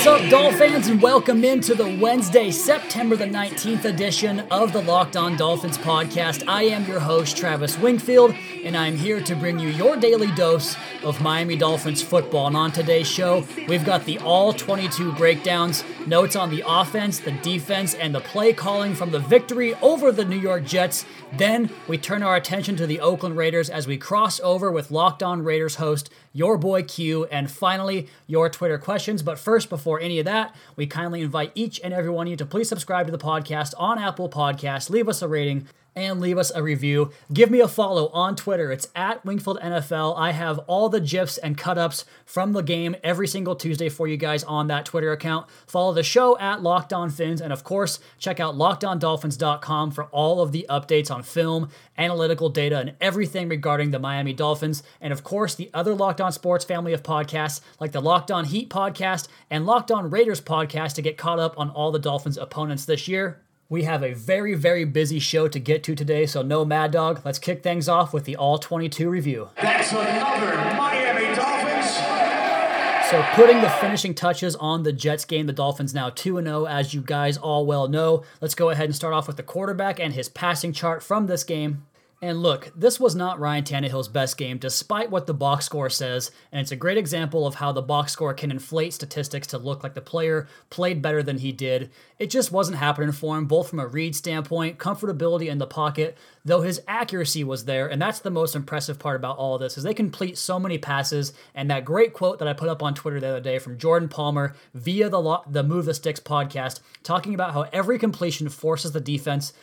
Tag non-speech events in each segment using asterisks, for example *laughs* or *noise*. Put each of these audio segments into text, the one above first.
What's up, Dolphins, and welcome into the Wednesday, September the 19th edition of the Locked On Dolphins podcast. I am your host, Travis Wingfield, and I'm here to bring you your daily dose of Miami Dolphins football. And on today's show, we've got the all 22 breakdowns, notes on the offense, the defense, and the play calling from the victory over the New York Jets. Then we turn our attention to the Oakland Raiders as we cross over with Locked On Raiders host, your boy Q, and finally, your Twitter questions. But first, before any of that, we kindly invite each and every one of you to please subscribe to the podcast on Apple Podcasts, leave us a rating, and leave us a review. Give me a follow on Twitter. It's at Wingfield NFL. I have all the GIFs and cut ups from the game every single Tuesday for you guys on that Twitter account. Follow the show at Locked On Fins. And of course, check out lockedondolphins.com for all of the updates on film, analytical data, and everything regarding the Miami Dolphins. And of course, the other Locked On Sports family of podcasts like the Locked On Heat podcast and Locked On Raiders podcast to get caught up on all the Dolphins' opponents this year. We have a very, very busy show to get to today, so no Mad Dog. Let's kick things off with the All 22 review. That's another Miami Dolphins. So, putting the finishing touches on the Jets game, the Dolphins now 2 0, as you guys all well know. Let's go ahead and start off with the quarterback and his passing chart from this game. And look, this was not Ryan Tannehill's best game, despite what the box score says, and it's a great example of how the box score can inflate statistics to look like the player played better than he did. It just wasn't happening for him, both from a read standpoint, comfortability in the pocket, though his accuracy was there, and that's the most impressive part about all this, is they complete so many passes, and that great quote that I put up on Twitter the other day from Jordan Palmer via the, Lo- the Move the Sticks podcast, talking about how every completion forces the defense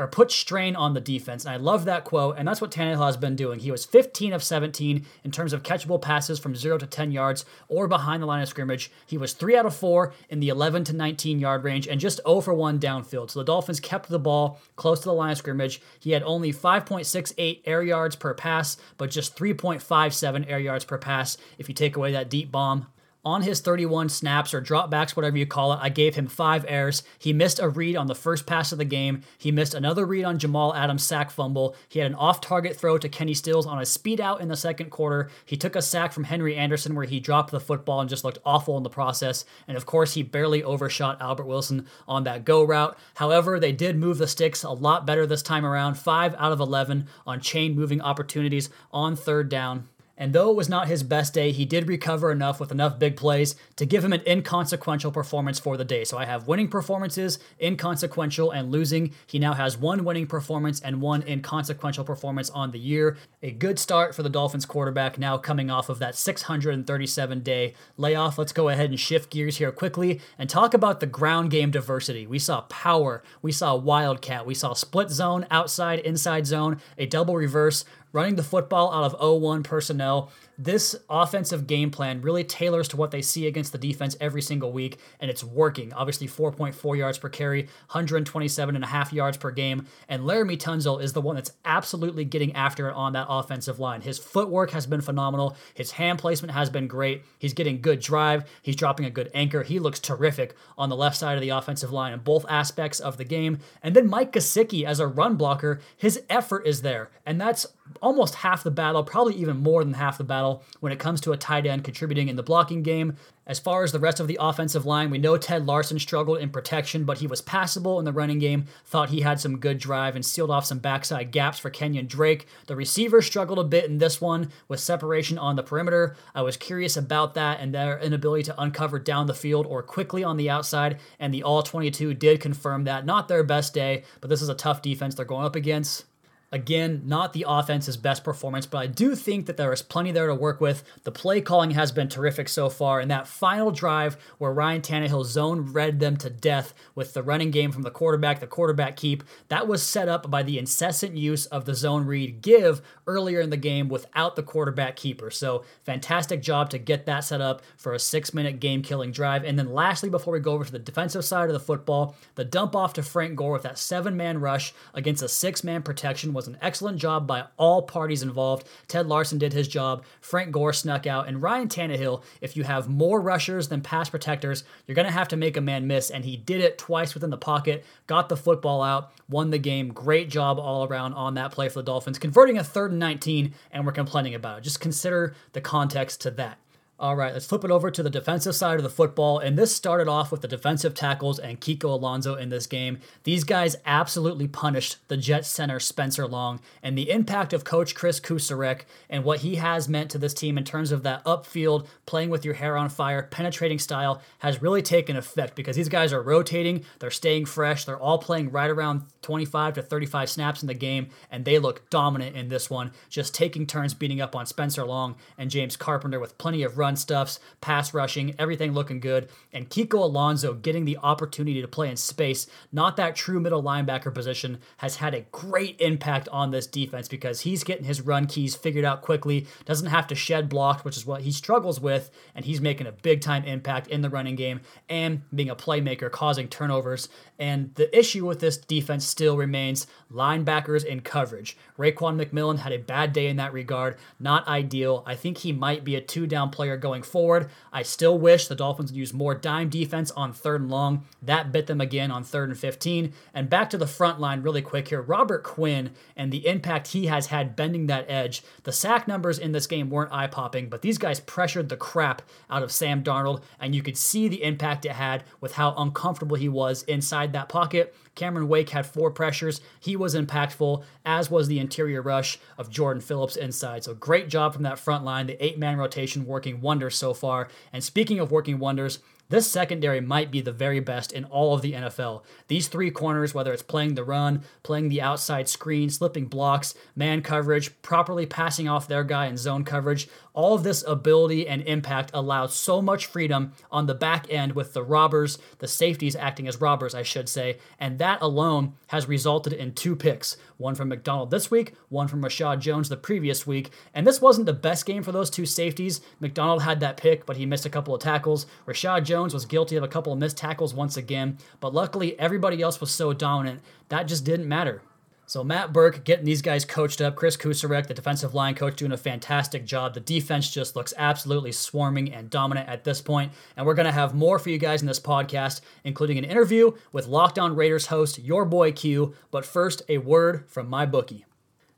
or put strain on the defense. And I love that quote. And that's what Tannehill has been doing. He was 15 of 17 in terms of catchable passes from 0 to 10 yards or behind the line of scrimmage. He was 3 out of 4 in the 11 to 19 yard range and just 0 for 1 downfield. So the Dolphins kept the ball close to the line of scrimmage. He had only 5.68 air yards per pass, but just 3.57 air yards per pass if you take away that deep bomb on his 31 snaps or dropbacks, whatever you call it, I gave him five errors. He missed a read on the first pass of the game. He missed another read on Jamal Adams' sack fumble. He had an off target throw to Kenny Stills on a speed out in the second quarter. He took a sack from Henry Anderson where he dropped the football and just looked awful in the process. And of course, he barely overshot Albert Wilson on that go route. However, they did move the sticks a lot better this time around, 5 out of 11 on chain moving opportunities on third down. And though it was not his best day, he did recover enough with enough big plays to give him an inconsequential performance for the day. So I have winning performances, inconsequential, and losing. He now has one winning performance and one inconsequential performance on the year. A good start for the Dolphins quarterback now coming off of that 637 day layoff. Let's go ahead and shift gears here quickly and talk about the ground game diversity. We saw power, we saw wildcat, we saw split zone, outside, inside zone, a double reverse running the football out of 0 1 personnel. This offensive game plan really tailors to what they see against the defense every single week, and it's working. Obviously, 4.4 yards per carry, 127 and a half yards per game, and Laremy Tunsil is the one that's absolutely getting after it on that offensive line. His footwork has been phenomenal. His hand placement has been great. He's getting good drive. He's dropping a good anchor. He looks terrific on the left side of the offensive line in both aspects of the game. And then Mike Gesicki as a run blocker, his effort is there, and that's almost half the battle, probably even more than half the battle when it comes to a tight end contributing in the blocking game. As far as the rest of the offensive line, we know Ted Larsen struggled in protection, but he was passable in the running game. Thought he had some good drive and sealed off some backside gaps for Kenyan Drake. The receivers struggled a bit in this one with separation on the perimeter. I was curious about that and their inability to uncover down the field or quickly on the outside, and the All 22 did confirm that. Not their best day, but this is a tough defense they're going up against. Again, not the offense's best performance, but I do think that there is plenty there to work with. The play calling has been terrific so far, and that final drive where Ryan Tannehill zone read them to death with the running game from the quarterback, the quarterback keep, that was set up by the incessant use of the zone read give earlier in the game without the quarterback keeper. So, fantastic job to get that set up for a six minute game killing drive. And then, lastly, before we go over to the defensive side of the football, the dump off to Frank Gore with that seven man rush against a six man protection was an excellent job by all parties involved. Ted Larsen did his job, Frank Gore snuck out, and Ryan Tannehill, if you have more rushers than pass protectors, you're going to have to make a man miss, and he did it twice within the pocket, got the football out, won the game. Great job all around on that play for the Dolphins, converting a third and 19, and we're complaining about it. Just consider the context to that. All right, let's flip it over to the defensive side of the football. And this started off with the defensive tackles and Kiko Alonso in this game. These guys absolutely punished the Jets center Spencer Long. And the impact of coach Chris Kocurek and what he has meant to this team in terms of that upfield, playing with your hair on fire, penetrating style has really taken effect because these guys are rotating, they're staying fresh, they're all playing right around 25 to 35 snaps in the game, and they look dominant in this one, just taking turns beating up on Spencer Long and James Carpenter with plenty of run run stuffs, pass rushing, everything looking good, and Kiko Alonso getting the opportunity to play in space, not that true middle linebacker position, has had a great impact on this defense because he's getting his run keys figured out quickly, doesn't have to shed blocked, which is what he struggles with, and he's making a big time impact in the running game and being a playmaker, causing turnovers. And the issue with this defense still remains linebackers in coverage. Raekwon McMillan had a bad day in that regard, not ideal. I think he might be a two down player going forward. I still wish the Dolphins would use more dime defense on third and long. That bit them again on third and 15. And back to the front line really quick here. Robert Quinn and the impact he has had bending that edge. The sack numbers in this game weren't eye popping, but these guys pressured the crap out of Sam Darnold, and you could see the impact it had with how uncomfortable he was inside that pocket. Cameron Wake had four pressures. He was impactful, as was the interior rush of Jordan Phillips inside. So great job from that front line. The eight man rotation working wonders so far. And speaking of working wonders, this secondary might be the very best in all of the NFL. These three corners, whether it's playing the run, playing the outside screen, slipping blocks, man coverage, properly passing off their guy in zone coverage, all of this ability and impact allows so much freedom on the back end with the robbers, the safeties acting as robbers, I should say, and that alone has resulted in two picks one from McDonald this week, one from Reshad Jones the previous week. And this wasn't the best game for those two safeties. McDonald had that pick, but he missed a couple of tackles. Reshad Jones was guilty of a couple of missed tackles once again, but luckily everybody else was so dominant that just didn't matter. So Matt Burke getting these guys coached up. Chris Kocurek, the defensive line coach, doing a fantastic job. The defense just looks absolutely swarming and dominant at this point. And we're going to have more for you guys in this podcast, including an interview with Locked On Raiders host, your boy Q. But first, a word from my bookie.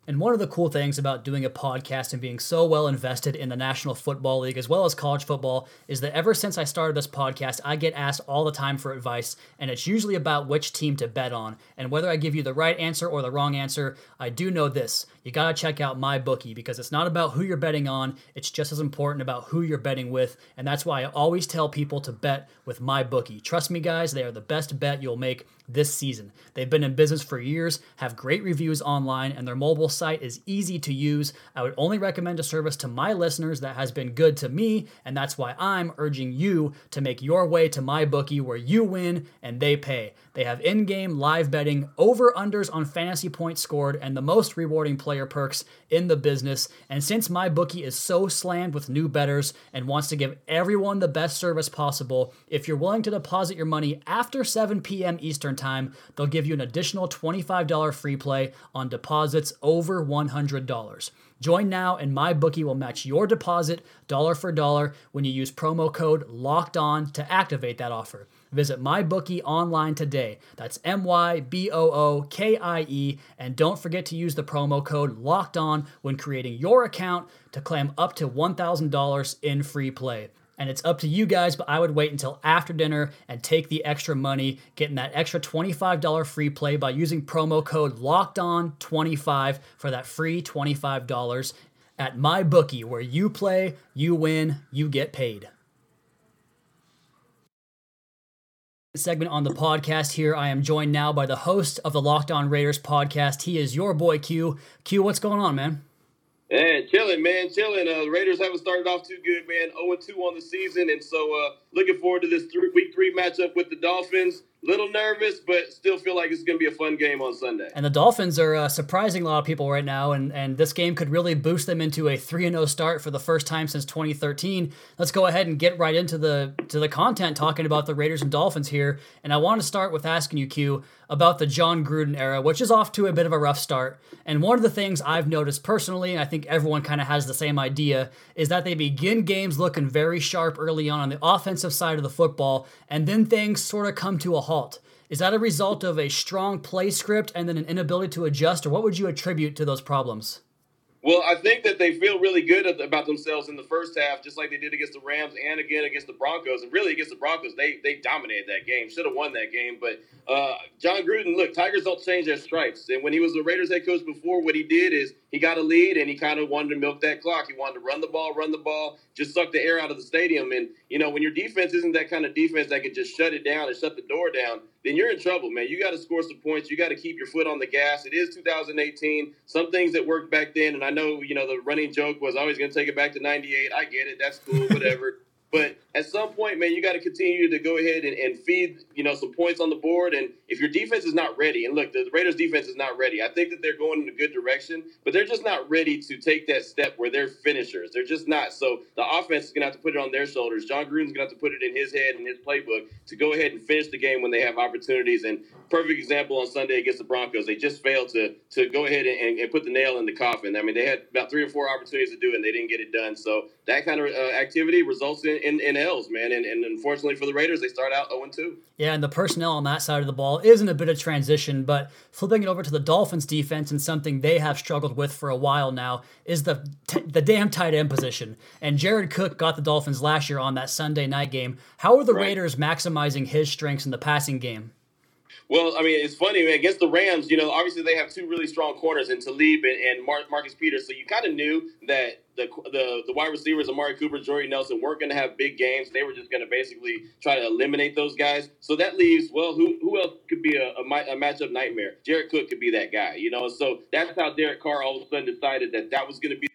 And one of the cool things about doing a podcast and being so well invested in the National Football League as well as college football is that ever since I started this podcast, I get asked all the time for advice, and it's usually about which team to bet on. And whether I give you the right answer or the wrong answer, I do know this. You got to check out my bookie because it's not about who you're betting on, it's just as important about who you're betting with. And that's why I always tell people to bet with my bookie. Trust me, guys, they are the best bet you'll make this season. They've been in business for years, have great reviews online, and their mobile site is easy to use. I would only recommend a service to my listeners that has been good to me, and that's why I'm urging you to make your way to my bookie where you win and they pay. They have in game live betting, over unders on fantasy points scored, and the most rewarding player perks in the business. And since my bookie is so slammed with new betters and wants to give everyone the best service possible, if you're willing to deposit your money after 7 p.m. Eastern Time, they'll give you an additional $25 free play on deposits over $100. Join now and my bookie will match your deposit dollar for dollar when you use promo code LOCKED ON to activate that offer. Visit MyBookie online today. That's M Y B O O K I E. And don't forget to use the promo code LOCKED ON when creating your account to claim up to $1,000 in free play. And it's up to you guys, but I would wait until after dinner and take the extra money, getting that extra $25 free play by using promo code LOCKED ON 25 for that free $25 at MyBookie, where you play, you win, you get paid. segment on the podcast here. I am joined now by the host of the Locked On Raiders podcast. He is your boy Q. Q, what's going on, man? Man, chilling, man, chilling. Uh, the Raiders haven't started off too good, man. 0 2 on the season, and so uh, looking forward to this three, week three matchup with the Dolphins little nervous, but still feel like it's going to be a fun game on Sunday. And the Dolphins are uh, surprising a lot of people right now, and, and this game could really boost them into a 3 and 0 start for the first time since 2013. Let's go ahead and get right into the to the content talking about the Raiders and Dolphins here. And I want to start with asking you, Q, about the Jon Gruden era, which is off to a bit of a rough start. And one of the things I've noticed personally, and I think everyone kind of has the same idea, is that they begin games looking very sharp early on on the offensive side of the football, and then things sort of come to a halt. Is that a result of a strong play script and then an inability to adjust, or what would you attribute to those problems? Well, I think that they feel really good about themselves in the first half, just like they did against the Rams and again against the Broncos. And really against the Broncos, they they dominated that game. Should have won that game. But uh, Jon Gruden, look, Tigers don't change their stripes. And when he was the Raiders head coach before, what he did is he got a lead and he kind of wanted to milk that clock. He wanted to run the ball, run the ball, just suck the air out of the stadium. And you know, when your defense isn't that kind of defense that can just shut it down and shut the door down, then you're in trouble, man. You got to score some points. You got to keep your foot on the gas. It is 2018. Some things that worked back then, and I know, you know, the running joke was always going to take it back to 98. I get it. That's cool, whatever. *laughs* But at some point, man, you got to continue to go ahead and, and, feed, you know, some points on the board. And if your defense is not ready, and look, the Raiders defense is not ready. I think that they're going in a good direction, but they're just not ready to take that step where they're finishers. They're just not. So the offense is going to have to put it on their shoulders. Jon Gruden's going to have to put it in his head and his playbook to go ahead and finish the game when they have opportunities. And perfect example on Sunday against the Broncos, they just failed to to go ahead and, and put the nail in the coffin. I mean, they had about three or four opportunities to do it, and they didn't get it done. So that kind of uh, activity results in, in, in L's, man man. And, and unfortunately for the Raiders, they start out 0 2. Yeah, and the personnel on that side of the ball is in a bit of transition, but flipping it over to the Dolphins defense and something they have struggled with for a while now is the t- the damn tight end position. And Jared Cook got the Dolphins last year on that Sunday night game. How are the right. Raiders maximizing his strengths in the passing game? Well, I mean, it's funny man. against the Rams. You know, obviously they have two really strong corners in Talib and, and Mar- Marcus Peters. So you kind of knew that the, the the wide receivers, Amari Cooper, Jordy Nelson, weren't going to have big games. They were just going to basically try to eliminate those guys. So that leaves, well, who who else could be a, a, a matchup nightmare? Jared Cook could be that guy, you know. So that's how Derek Carr all of a sudden decided that that was going to be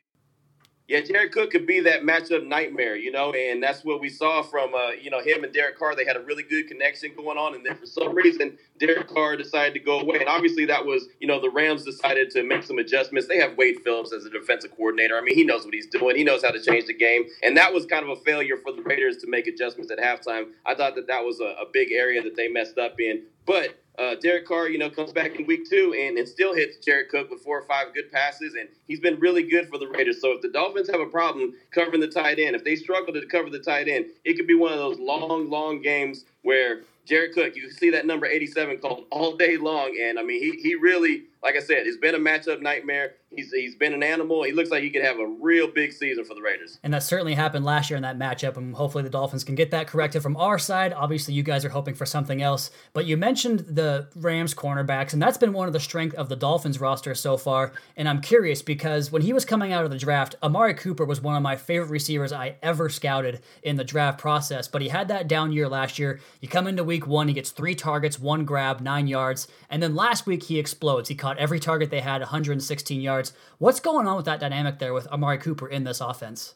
yeah, Jared Cook could be that matchup nightmare, you know, and that's what we saw from, uh, you know, him and Derek Carr. They had a really good connection going on, and then for some reason, Derek Carr decided to go away. And obviously, that was, you know, the Rams decided to make some adjustments. They have Wade Phillips as a defensive coordinator. I mean, he knows what he's doing. He knows how to change the game, and that was kind of a failure for the Raiders to make adjustments at halftime. I thought that that was a, a big area that they messed up in, but uh, Derek Carr, you know, comes back in week two and, and still hits Jared Cook with four or five good passes, and he's been really good for the Raiders. So if the Dolphins have a problem covering the tight end, if they struggle to cover the tight end, it could be one of those long, long games where Jared Cook, you see that number 87 called all day long, and I mean, he he really like I said, it's been a matchup nightmare. He's he's been an animal. He looks like he could have a real big season for the Raiders. And that certainly happened last year in that matchup, and hopefully the Dolphins can get that corrected from our side. Obviously, you guys are hoping for something else. But you mentioned the Rams cornerbacks, and that's been one of the strength of the Dolphins roster so far. And I'm curious because when he was coming out of the draft, Amari Cooper was one of my favorite receivers I ever scouted in the draft process. But he had that down year last year. You come into week one, he gets three targets, one grab, nine yards, and then last week he explodes. He caught every target they had, 116 yards. What's going on with that dynamic there with Amari Cooper in this offense?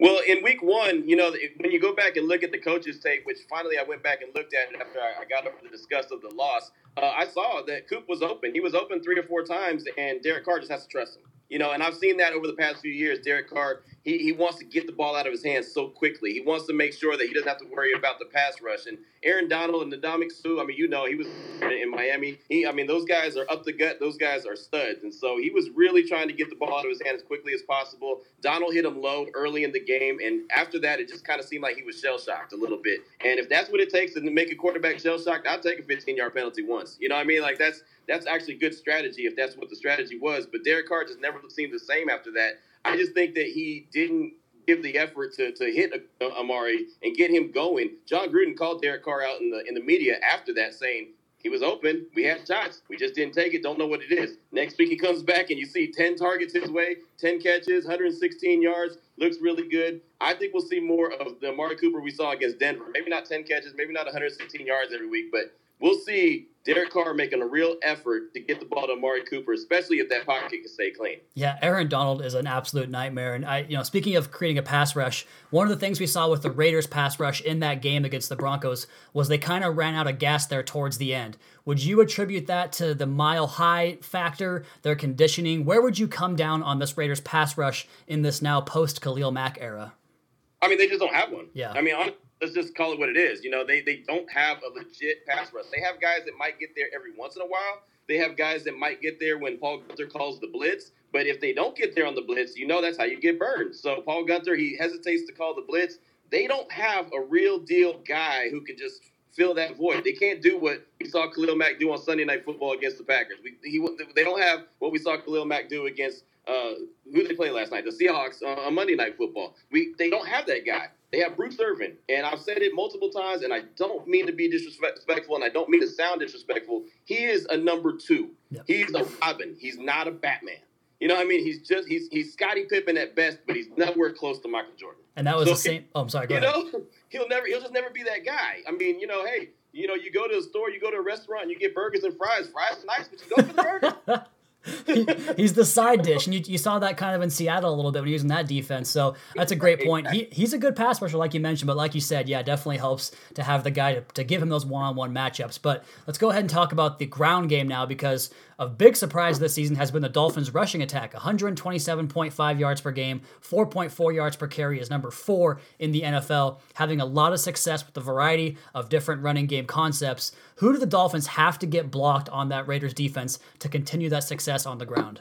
Well, in week one, you know, when you go back and look at the coaches' tape, which finally I went back and looked at after I got over the disgust of the loss, uh, I saw that Coop was open. He was open three or four times, and Derek Carr just has to trust him. You know, and I've seen that over the past few years. Derek Carr, he, he wants to get the ball out of his hands so quickly. He wants to make sure that he doesn't have to worry about the pass rush. And Aaron Donald and Ndamukong Suh, I mean, you know, he was in Miami. He, I mean, those guys are up the gut. Those guys are studs. And so he was really trying to get the ball out of his hands as quickly as possible. Donald hit him low early in the game. And after that, it just kind of seemed like he was shell shocked a little bit. And if that's what it takes to make a quarterback shell shocked, I'll take a 15 yard penalty once. You know what I mean? Like, that's that's actually good strategy if that's what the strategy was. But Derek Carr just never seemed the same after that. I just think that he didn't give the effort to, to hit uh, Amari and get him going. Jon Gruden called Derek Carr out in the in the media after that, saying he was open. We had shots. We just didn't take it. Don't know what it is. Next week he comes back and you see 10 targets his way, 10 catches, 116 yards. Looks really good. I think we'll see more of the Amari Cooper we saw against Denver. Maybe not 10 catches, maybe not 116 yards every week, but we'll see Derek Carr making a real effort to get the ball to Amari Cooper, especially if that pocket can stay clean. Yeah, Aaron Donald is an absolute nightmare. And I, you know, speaking of creating a pass rush, one of the things we saw with the Raiders pass rush in that game against the Broncos was they kind of ran out of gas there towards the end. Would you attribute that to the mile high factor, their conditioning? Where would you come down on this Raiders pass rush in this now post Khalil Mack era? I mean, they just don't have one. Yeah. I mean, let's just call it what it is. You know, they they don't have a legit pass rush. They have guys that might get there every once in a while. They have guys that might get there when Paul Guenther calls the blitz. But if they don't get there on the blitz, you know that's how you get burned. So Paul Guenther, he hesitates to call the blitz. They don't have a real deal guy who can just fill that void. They can't do what we saw Khalil Mack do on Sunday Night Football against the Packers. We, he, they don't have what we saw Khalil Mack do against uh, who they played last night, the Seahawks uh, on Monday Night Football. We they don't have that guy. They have Bruce Irvin, and I've said it multiple times, and I don't mean to be disrespectful, and I don't mean to sound disrespectful. He is a number two. Yep. He's a Robin. He's not a Batman. You know what I mean? He's just he's he's Scottie Pippen at best, but he's nowhere close to Michael Jordan. And that was so, the same. Oh, I'm sorry. Go you ahead. know, *laughs* he'll never he'll just never be that guy. I mean, you know, hey, you know, you go to a store, you go to a restaurant, and you get burgers and fries. Fries are nice, but you go for the burger. *laughs* he's the side dish, and you, you saw that kind of in Seattle a little bit when he was in that defense. So that's a great point. He, he's a good pass rusher, like you mentioned, but like you said, yeah, definitely helps to have the guy to, to give him those one-on-one matchups. But let's go ahead and talk about the ground game now because a big surprise this season has been the Dolphins' rushing attack 127.5 yards per game, 4.4 yards per carry is number four in the NFL, having a lot of success with a variety of different running game concepts. Who do the Dolphins have to get blocked on that Raiders defense to continue that success on the ground?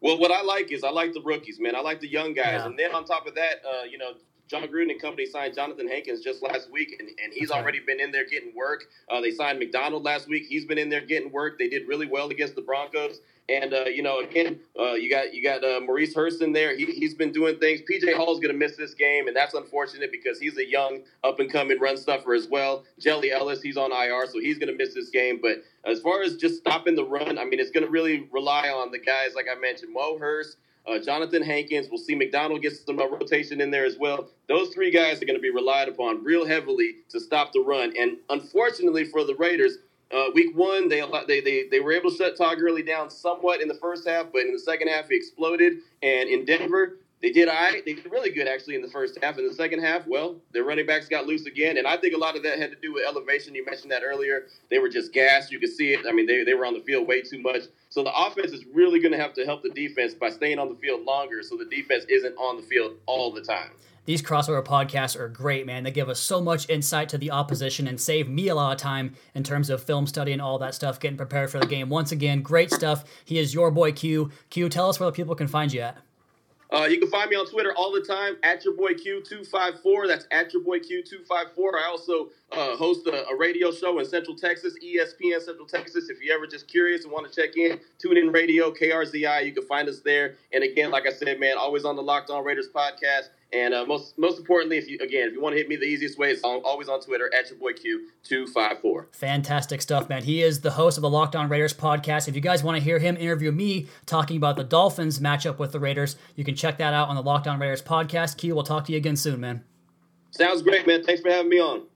Well, what I like is I like the rookies, man. I like the young guys. Yeah. And then on top of that, uh, you know, Jon Gruden and company signed Johnathan Hankins just last week, and, and he's already been in there getting work. Uh, they signed McDonald last week. He's been in there getting work. They did really well against the Broncos. And uh, you know, again, uh, you got you got uh, Maurice Hurst in there. He, he's been doing things. PJ Hall's going to miss this game, and that's unfortunate because he's a young, up and coming run stuffer as well. Jelly Ellis, he's on IR, so he's going to miss this game. But as far as just stopping the run, I mean, it's going to really rely on the guys like I mentioned, Mo Hurst. Uh, Johnathan Hankins. We'll see McDonald get some uh, rotation in there as well. Those three guys are going to be relied upon real heavily to stop the run. And unfortunately for the Raiders, uh, week one, they, they they they were able to shut Todd Gurley down somewhat in the first half, but in the second half, he exploded. And in Denver, they did all right. They did really good actually in the first half. In the second half, well, their running backs got loose again, and I think a lot of that had to do with elevation. You mentioned that earlier. They were just gassed. You could see it. I mean, they, they were on the field way too much. So the offense is really going to have to help the defense by staying on the field longer, so the defense isn't on the field all the time. These crossover podcasts are great, man. They give us so much insight to the opposition and save me a lot of time in terms of film study and all that stuff, getting prepared for the game. Once again, great stuff. He is your boy Q. Q, tell us where the people can find you at. Uh, you can find me on Twitter all the time at your boy Q254. That's at your boy Q254. I also uh, host a, a, radio show in Central Texas, ESPN Central Texas. If you're ever just curious and want to check in, tune in radio, KRZI. You can find us there. And again, like I said, man, always on the Locked On Raiders podcast. And uh, most most importantly, if you again, if you want to hit me, the easiest way is always on Twitter at your boy Q two five four. Fantastic stuff, man. He is the host of the Locked On Raiders podcast. If you guys want to hear him interview me talking about the Dolphins matchup with the Raiders, you can check that out on the Locked On Raiders podcast. Q, we'll talk to you again soon, man. Sounds great, man. Thanks for having me on.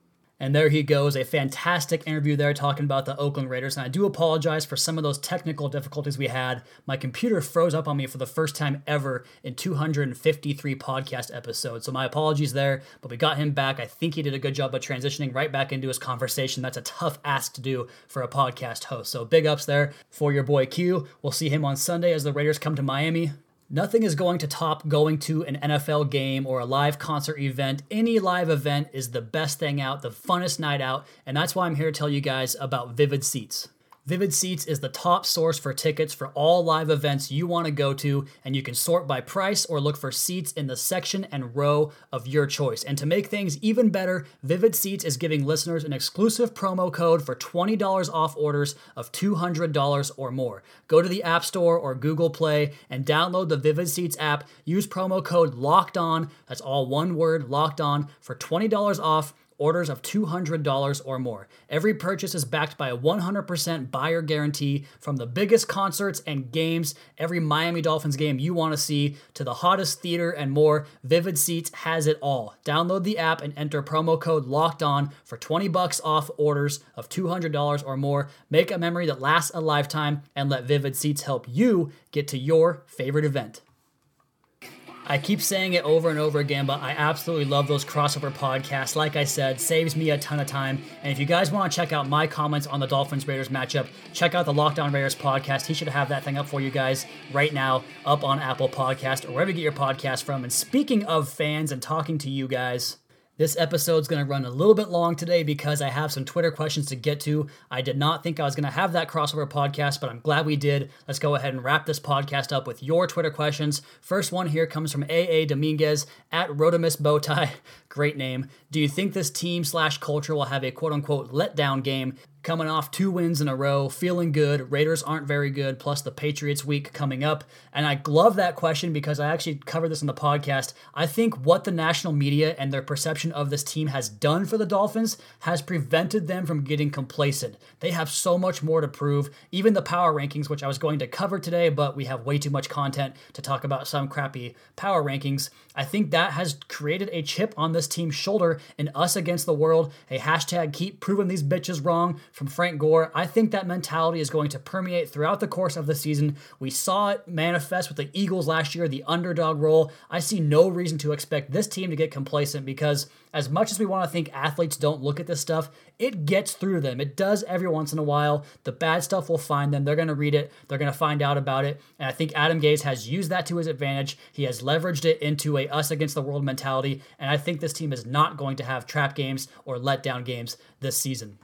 And there he goes, a fantastic interview there talking about the Oakland Raiders. And I do apologize for some of those technical difficulties we had. My computer froze up on me for the first time ever in 253 podcast episodes. So my apologies there, but we got him back. I think he did a good job of transitioning right back into his conversation. That's a tough ask to do for a podcast host. So big ups there for your boy Q. We'll see him on Sunday as the Raiders come to Miami. Nothing is going to top going to an NFL game or a live concert event. Any live event is the best thing out, the funnest night out, and that's why I'm here to tell you guys about Vivid Seats. Vivid Seats is the top source for tickets for all live events you want to go to, and you can sort by price or look for seats in the section and row of your choice. And to make things even better, Vivid Seats is giving listeners an exclusive promo code for $20 off orders of $200 or more. Go to the App Store or Google Play and download the Vivid Seats app. Use promo code LOCKED ON, that's all one word, LOCKED ON, for $20 off orders of $200 or more. Every purchase is backed by a 100% buyer guarantee from the biggest concerts and games, every Miami Dolphins game you want to see, to the hottest theater and more. Vivid Seats has it all. Download the app and enter promo code LOCKED ON for 20 bucks off orders of $200 or more. Make a memory that lasts a lifetime and let Vivid Seats help you get to your favorite event. I keep saying it over and over again, but I absolutely love those crossover podcasts. Like I said, saves me a ton of time. And if you guys want to check out my comments on the Dolphins Raiders matchup, check out the Locked On Raiders podcast. He should have that thing up for you guys right now, up on Apple Podcast or wherever you get your podcast from. And speaking of fans and talking to you guys, this episode's going to run a little bit long today because I have some Twitter questions to get to. I did not think I was going to have that crossover podcast, but I'm glad we did. Let's go ahead and wrap this podcast up with your Twitter questions. First one here comes from AA Dominguez at Rotimus Bowtie. *laughs* Great name. Do you think this team slash culture will have a quote unquote letdown game? Coming off two wins in a row, feeling good. Raiders aren't very good, plus the Patriots week coming up. And I love that question because I actually covered this in the podcast. I think what the national media and their perception of this team has done for the Dolphins has prevented them from getting complacent. They have so much more to prove. Even the power rankings, which I was going to cover today, but we have way too much content to talk about some crappy power rankings. I think that has created a chip on this team's shoulder and us against the world. A hashtag keep proving these bitches wrong from Frank Gore. I think that mentality is going to permeate throughout the course of the season. We saw it manifest with the Eagles last year, the underdog role. I see no reason to expect this team to get complacent because as much as we want to think athletes don't look at this stuff, it gets through them. It does every once in a while. The bad stuff will find them. They're going to read it, they're going to find out about it. And I think Adam Gase has used that to his advantage. He has leveraged it into a us against the world mentality. And I think this team is not going to have trap games or letdown games this season.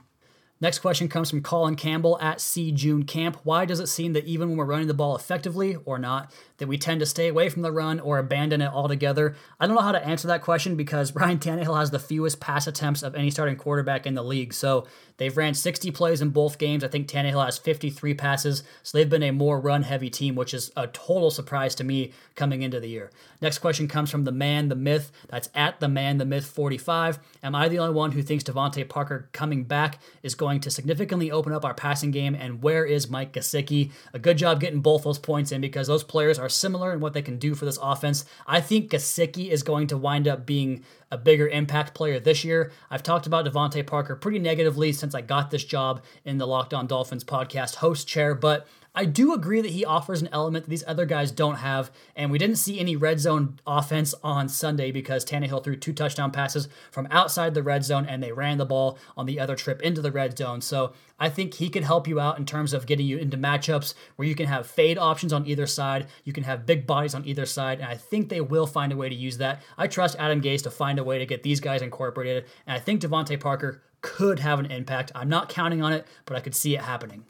Next question comes from Colin Campbell at C June Camp. Why does it seem that even when we're running the ball effectively or not, that we tend to stay away from the run or abandon it altogether? I don't know how to answer that question because *laughs* Ryan Tannehill has the fewest pass attempts of any starting quarterback in the league. So they've ran 60 plays in both games. I think Tannehill has 53 passes. So they've been a more run heavy team, which is a total surprise to me coming into the year. Next question comes from the man, the myth. That's at the man, the myth 45. Am I the only one who thinks DeVante Parker coming back is going to significantly open up our passing game? And where is Mike Gesicki? A good job getting both those points in because those players are similar in what they can do for this offense. I think Gesicki is going to wind up being a bigger impact player this year. I've talked about DeVante Parker pretty negatively since I got this job in the Locked On Dolphins podcast host chair, but I do agree that he offers an element that these other guys don't have, and we didn't see any red zone offense on Sunday because Tannehill threw two touchdown passes from outside the red zone and they ran the ball on the other trip into the red zone. So I think he can help you out in terms of getting you into matchups where you can have fade options on either side, you can have big bodies on either side, and I think they will find a way to use that. I trust Adam Gase to find a way to get these guys incorporated, and I think DeVante Parker could have an impact. I'm not counting on it, but I could see it happening.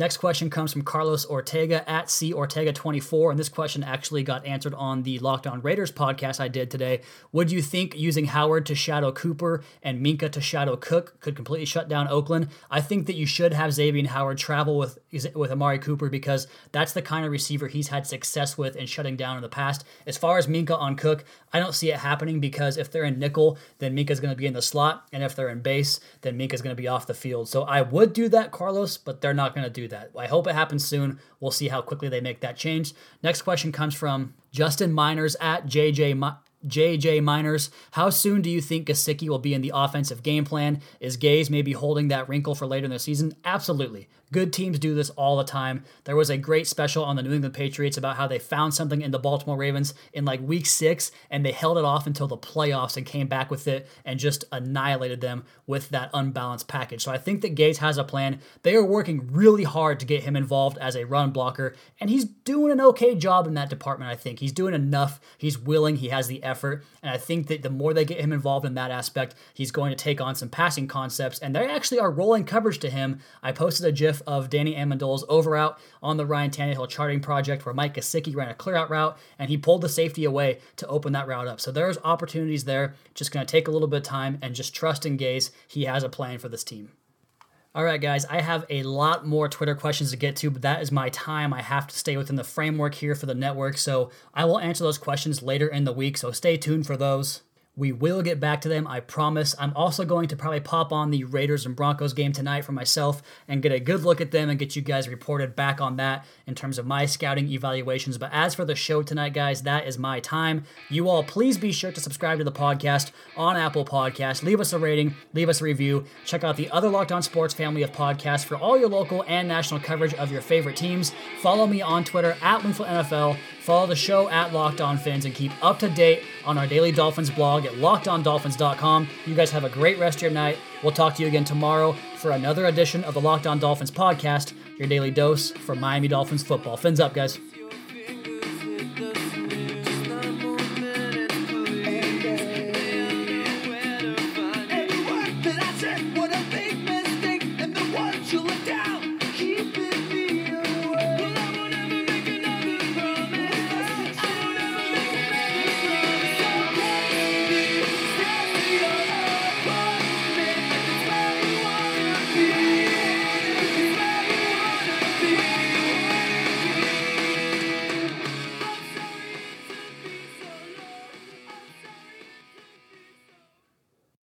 Next question comes from Carlos Ortega at C Ortega24, and this question actually got answered on the Locked On Raiders podcast I did today. Would you think using Howard to shadow Cooper and Minkah to shadow Cook could completely shut down Oakland? I think that you should have Xavier Howard travel with with Amari Cooper because that's the kind of receiver he's had success with and shutting down in the past. As far as Minkah on Cook, I don't see it happening because if they're in nickel, then Minkah's going to be in the slot, and if they're in base, then Minkah's going to be off the field. So I would do that, Carlos, but they're not going to do that. I hope it happens soon. We'll see how quickly they make that change. Next question comes from Justin Miners at JJ. JJ Miners, how soon do you think Gesicki will be in the offensive game plan? Is Gase maybe holding that wrinkle for later in the season? Absolutely. Good teams do this all the time. There was a great special on the New England Patriots about how they found something in the Baltimore Ravens in like week six and they held it off until the playoffs and came back with it and just annihilated them with that unbalanced package. So I think that Gase has a plan. They are working really hard to get him involved as a run blocker, and he's doing an okay job in that department, I think. He's doing enough. He's willing, he has the effort, and I think that the more they get him involved in that aspect, he's going to take on some passing concepts, and they actually are rolling coverage to him. I posted a GIF of Danny Amendola's over out on the Ryan Tannehill charting project where Mike Gesicki ran a clear out route and he pulled the safety away to open that route up. So there's opportunities there. Just going to take a little bit of time and just trust in Gase. He has a plan for this team. All right, guys, I have a lot more Twitter questions to get to, but that is my time. I have to stay within the framework here for the network, so I will answer those questions later in the week, so stay tuned for those. We will get back to them, I promise. I'm also going to probably pop on the Raiders and Broncos game tonight for myself and get a good look at them and get you guys reported back on that in terms of my scouting evaluations. But as for the show tonight, guys, that is my time. You all, please be sure to subscribe to the podcast on Apple Podcasts. Leave us a rating, leave us a review. Check out the other Locked On Sports family of podcasts for all your local and national coverage of your favorite teams. Follow me on Twitter at Wingfield NFL. Follow the show at Locked On Fins and keep up to date on our Daily Dolphins blog at lockedondolphins.com. You guys have a great rest of your night. We'll talk to you again tomorrow for another edition of the Locked On Dolphins podcast, your daily dose for Miami Dolphins football. Fins up, guys.